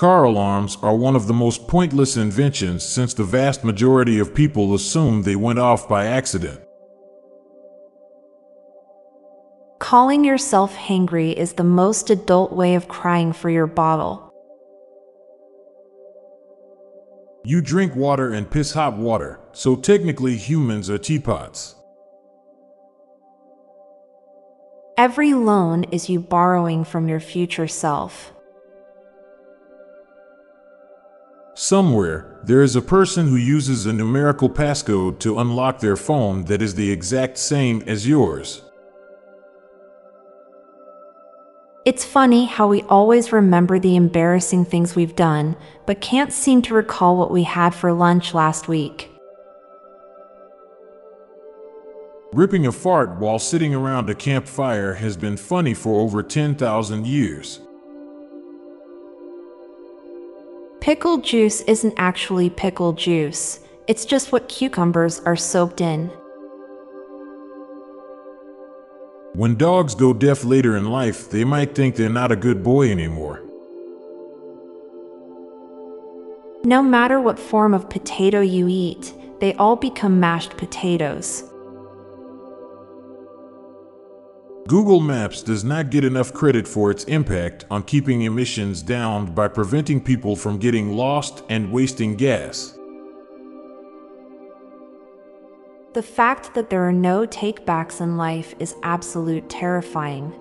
Car alarms are one of the most pointless inventions since the vast majority of people assume they went off by accident. Calling yourself hangry is the most adult way of crying for your bottle. You drink water and piss hot water, so technically humans are teapots. Every loan is you borrowing from your future self. Somewhere, there is a person who uses a numerical passcode to unlock their phone that is the exact same as yours. It's funny how we always remember the embarrassing things we've done, but can't seem to recall what we had for lunch last week. Ripping a fart while sitting around a campfire has been funny for over 10,000 years. Pickle juice isn't actually pickle juice, it's just what cucumbers are soaked in. When dogs go deaf later in life, they might think they're not a good boy anymore. No matter what form of potato you eat, they all become mashed potatoes. Google Maps does not get enough credit for its impact on keeping emissions down by preventing people from getting lost and wasting gas. The fact that there are no takebacks in life is absolute terrifying.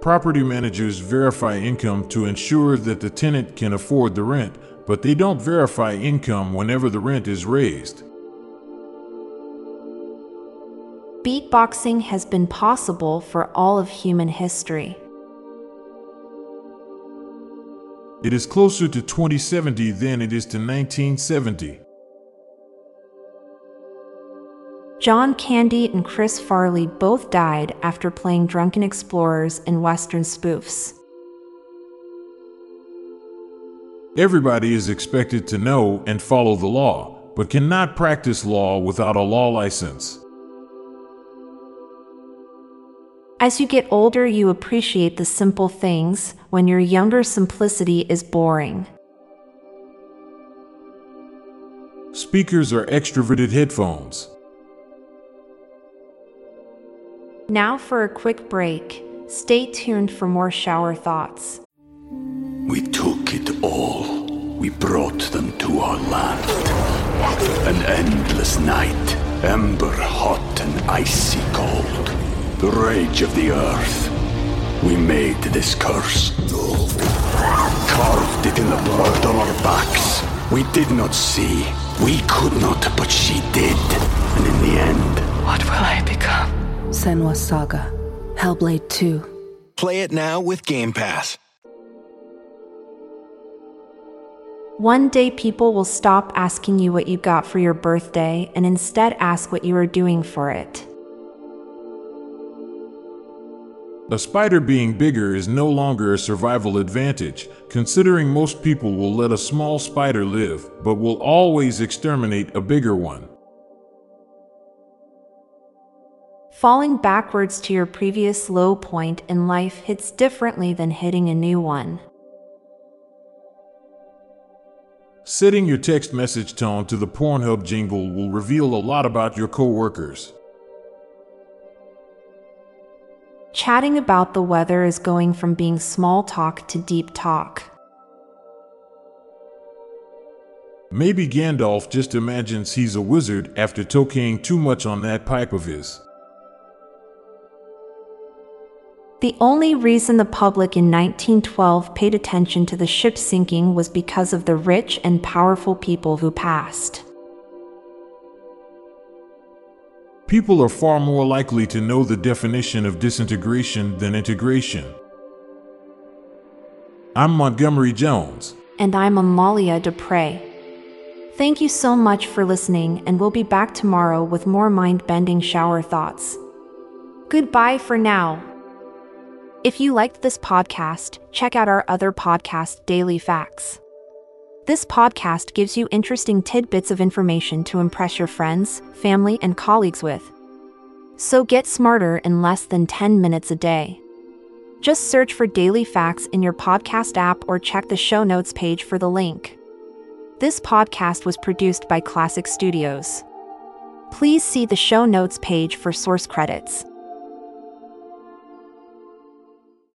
Property managers verify income to ensure that the tenant can afford the rent, but they don't verify income whenever the rent is raised. Beatboxing has been possible for all of human history. It is closer to 2070 than it is to 1970. John Candy and Chris Farley both died after playing drunken explorers in Western spoofs. Everybody is expected to know and follow the law, but cannot practice law without a law license. As you get older, you appreciate the simple things. When you're younger, simplicity is boring. Speakers are extroverted headphones. Now for a quick break. Stay tuned for more shower thoughts. we took it all. We brought them to our land. An endless night, ember hot and icy cold. The rage of the earth. We made this curse. Carved it in the blood on our backs. We did not see. We could not, but she did. And in the end, What will I become? Senua Saga. Hellblade 2. Play it now with Game Pass. One day, people will stop asking you what you got for your birthday and instead ask what you are doing for it. A spider being bigger is no longer a survival advantage, considering most people will let a small spider live, but will always exterminate a bigger one. Falling backwards to your previous low point in life hits differently than hitting a new one. Setting your text message tone to the Pornhub jingle will reveal a lot about your coworkers. Chatting about the weather is going from being small talk to deep talk. Maybe Gandalf just imagines he's a wizard after toking too much on that pipe of his. The only reason the public in 1912 paid attention to the ship sinking was because of the rich and powerful people who passed. People are far more likely to know the definition of disintegration than integration. I'm Montgomery Jones. And I'm Amalia Dupre. Thank you so much for listening, and we'll be back tomorrow with more mind bending shower thoughts. Goodbye for now. If you liked this podcast, check out our other podcast, Daily Facts. This podcast gives you interesting tidbits of information to impress your friends, family, and colleagues with. So get smarter in less than 10 minutes a day. Just search for Daily Facts in your podcast app or check the show notes page for the link. This podcast was produced by Klassic Studios. Please see the show notes page for source credits.